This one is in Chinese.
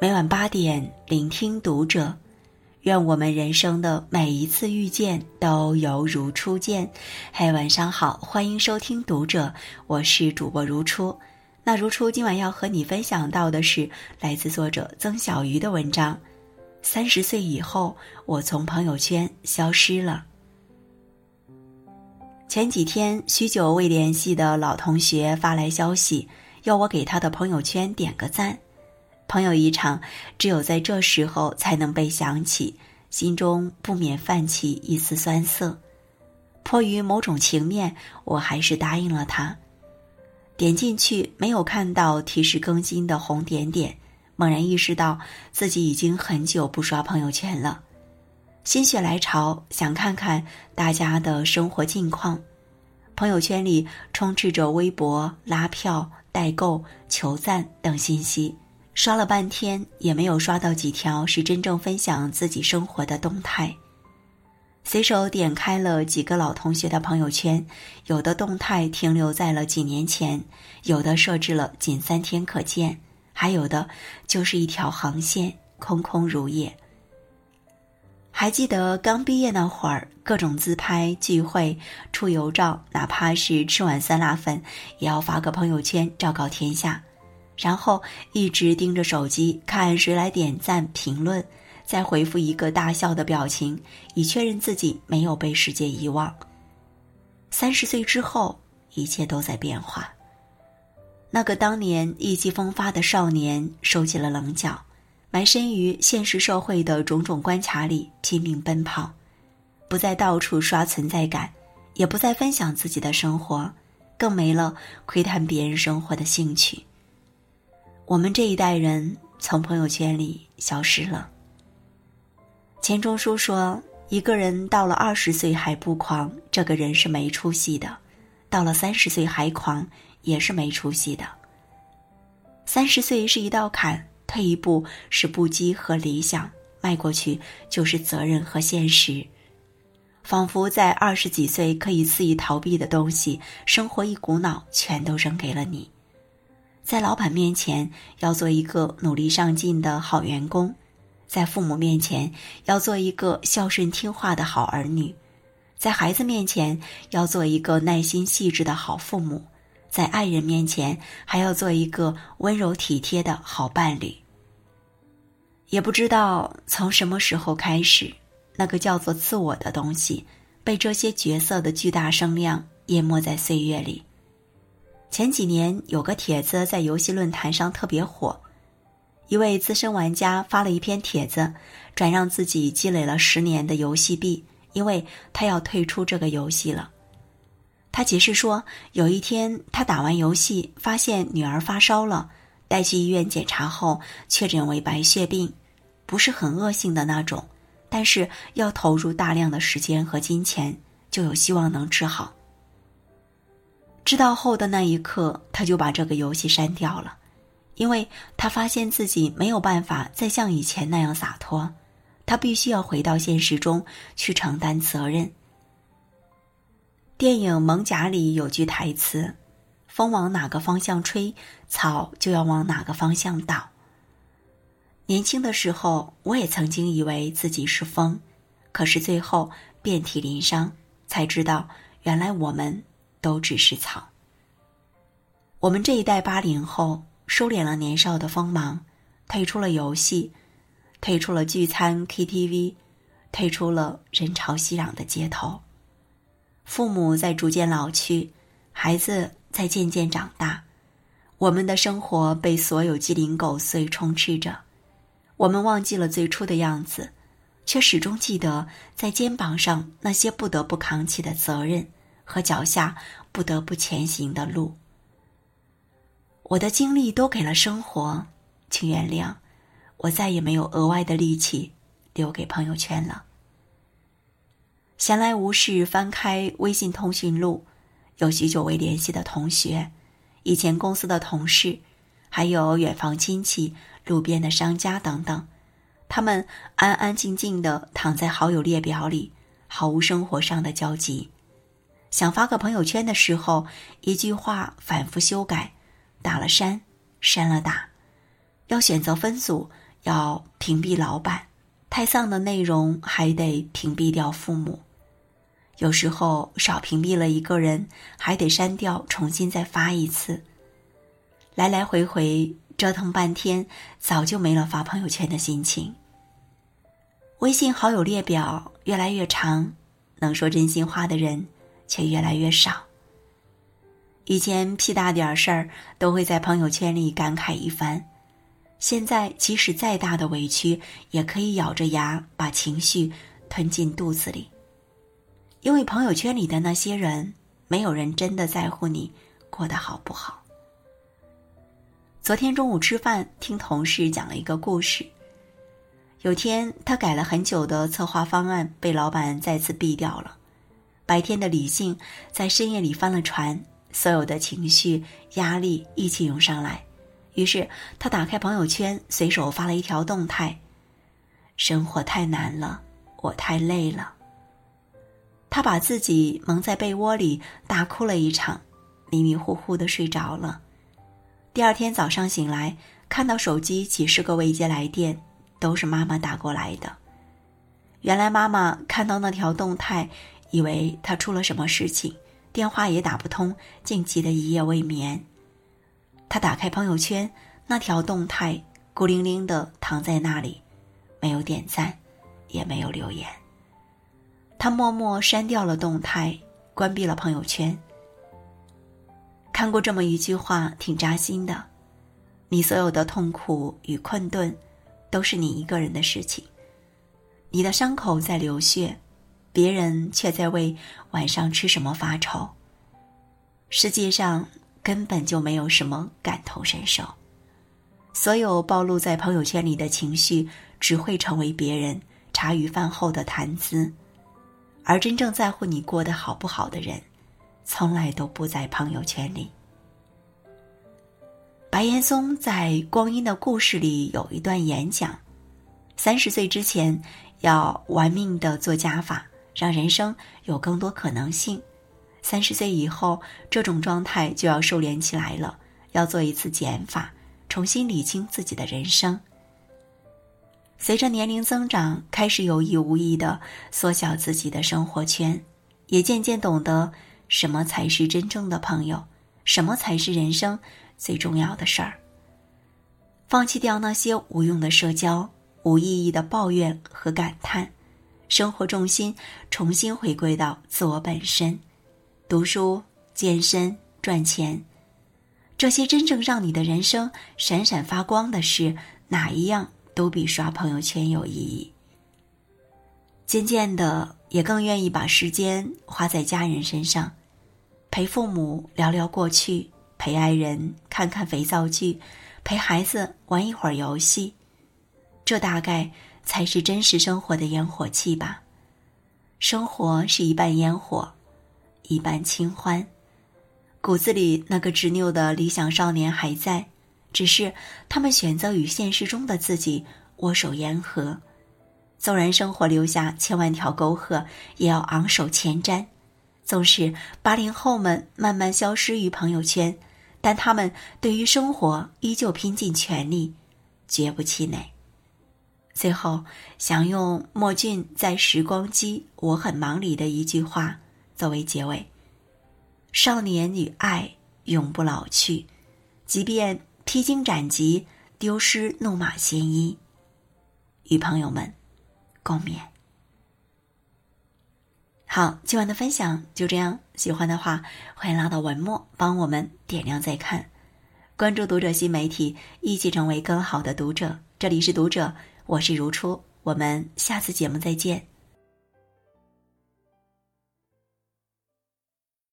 每晚八点，聆听读者。愿我们人生的每一次遇见都犹如初见。嘿，晚上好，欢迎收听读者，我是主播如初。那如初今晚要和你分享到的是来自作者曾小鱼的文章。三十岁以后，我从朋友圈消失了。前几天，许久未联系的老同学发来消息，要我给他的朋友圈点个赞。朋友一场，只有在这时候才能被想起，心中不免泛起一丝酸涩。迫于某种情面，我还是答应了他。点进去，没有看到提示更新的红点点，猛然意识到自己已经很久不刷朋友圈了。心血来潮，想看看大家的生活近况。朋友圈里充斥着微博、拉票、代购、求赞等信息。刷了半天也没有刷到几条是真正分享自己生活的动态。随手点开了几个老同学的朋友圈，有的动态停留在了几年前，有的设置了仅三天可见，还有的就是一条横线，空空如也。还记得刚毕业那会儿，各种自拍、聚会、出游照，哪怕是吃碗酸辣粉，也要发个朋友圈昭告天下。然后一直盯着手机看谁来点赞评论，再回复一个大笑的表情，以确认自己没有被世界遗忘。三十岁之后，一切都在变化。那个当年意气风发的少年收起了棱角，埋身于现实社会的种种关卡里拼命奔跑，不再到处刷存在感，也不再分享自己的生活，更没了窥探别人生活的兴趣。我们这一代人从朋友圈里消失了。钱钟书说：“一个人到了二十岁还不狂，这个人是没出息的；到了三十岁还狂，也是没出息的。三十岁是一道坎，退一步是不羁和理想，迈过去就是责任和现实。仿佛在二十几岁可以肆意逃避的东西，生活一股脑全都扔给了你。”在老板面前要做一个努力上进的好员工，在父母面前要做一个孝顺听话的好儿女，在孩子面前要做一个耐心细致的好父母，在爱人面前还要做一个温柔体贴的好伴侣。也不知道从什么时候开始，那个叫做自我的东西，被这些角色的巨大声量淹没在岁月里。前几年有个帖子在游戏论坛上特别火，一位资深玩家发了一篇帖子，转让自己积累了十年的游戏币，因为他要退出这个游戏了。他解释说，有一天他打完游戏，发现女儿发烧了，带去医院检查后确诊为白血病，不是很恶性的那种，但是要投入大量的时间和金钱，就有希望能治好。知道后的那一刻，他就把这个游戏删掉了，因为他发现自己没有办法再像以前那样洒脱，他必须要回到现实中去承担责任。电影《蒙甲》里有句台词：“风往哪个方向吹，草就要往哪个方向倒。”年轻的时候，我也曾经以为自己是风，可是最后遍体鳞伤，才知道原来我们。都只是草。我们这一代八零后收敛了年少的锋芒，退出了游戏，退出了聚餐 KTV，退出了人潮熙攘的街头。父母在逐渐老去，孩子在渐渐长大，我们的生活被所有鸡零狗碎充斥着。我们忘记了最初的样子，却始终记得在肩膀上那些不得不扛起的责任。和脚下不得不前行的路，我的精力都给了生活，请原谅，我再也没有额外的力气留给朋友圈了。闲来无事，翻开微信通讯录，有许久未联系的同学，以前公司的同事，还有远房亲戚、路边的商家等等，他们安安静静的躺在好友列表里，毫无生活上的交集。想发个朋友圈的时候，一句话反复修改，打了删，删了打；要选择分组，要屏蔽老板，太丧的内容还得屏蔽掉父母。有时候少屏蔽了一个人，还得删掉，重新再发一次。来来回回折腾半天，早就没了发朋友圈的心情。微信好友列表越来越长，能说真心话的人却越来越少。以前屁大点事儿都会在朋友圈里感慨一番，现在即使再大的委屈，也可以咬着牙把情绪吞进肚子里。因为朋友圈里的那些人，没有人真的在乎你过得好不好。昨天中午吃饭，听同事讲了一个故事。有天他改了很久的策划方案被老板再次毙掉了，白天的理性在深夜里翻了船，所有的情绪压力一起涌上来，于是他打开朋友圈，随手发了一条动态：“生活太难了，我太累了。”他把自己蒙在被窝里，大哭了一场，迷迷糊糊的睡着了。第二天早上醒来，看到手机几十个未接来电，都是妈妈打过来的。原来妈妈看到那条动态，以为他出了什么事情，电话也打不通，竟急得一夜未眠。他打开朋友圈，那条动态孤零零的躺在那里，没有点赞，也没有留言。他默默删掉了动态，关闭了朋友圈。看过这么一句话，挺扎心的：你所有的痛苦与困顿，都是你一个人的事情。你的伤口在流血，别人却在为晚上吃什么发愁。世界上根本就没有什么感同身受，所有暴露在朋友圈里的情绪，只会成为别人茶余饭后的谈资。而真正在乎你过得好不好的人，从来都不在朋友圈里。白岩松在《光阴的故事》里有一段演讲：三十岁之前要玩命的做加法，让人生有更多可能性；三十岁以后，这种状态就要收敛起来了，要做一次减法，重新理清自己的人生。随着年龄增长，开始有意无意的缩小自己的生活圈，也渐渐懂得什么才是真正的朋友，什么才是人生最重要的事儿。放弃掉那些无用的社交、无意义的抱怨和感叹，生活重心重新回归到自我本身，读书、健身、赚钱，这些真正让你的人生闪闪发光的事，哪一样？都比刷朋友圈有意义。渐渐的，也更愿意把时间花在家人身上，陪父母聊聊过去，陪爱人看看肥皂剧，陪孩子玩一会儿游戏。这大概才是真实生活的烟火气吧。生活是一半烟火，一半清欢。骨子里那个执拗的理想少年还在。只是他们选择与现实中的自己握手言和，纵然生活留下千万条沟壑，也要昂首前瞻。纵使八零后们慢慢消失于朋友圈，但他们对于生活依旧拼尽全力，绝不气馁。最后，想用莫俊在《时光机》我很忙里的一句话作为结尾：少年与爱永不老去，即便。披荆斩棘，丢失怒马鲜衣，与朋友们共勉。好，今晚的分享就这样。喜欢的话，欢迎拉到文末帮我们点亮再看，关注读者新媒体，一起成为更好的读者。这里是读者，我是如初，我们下次节目再见。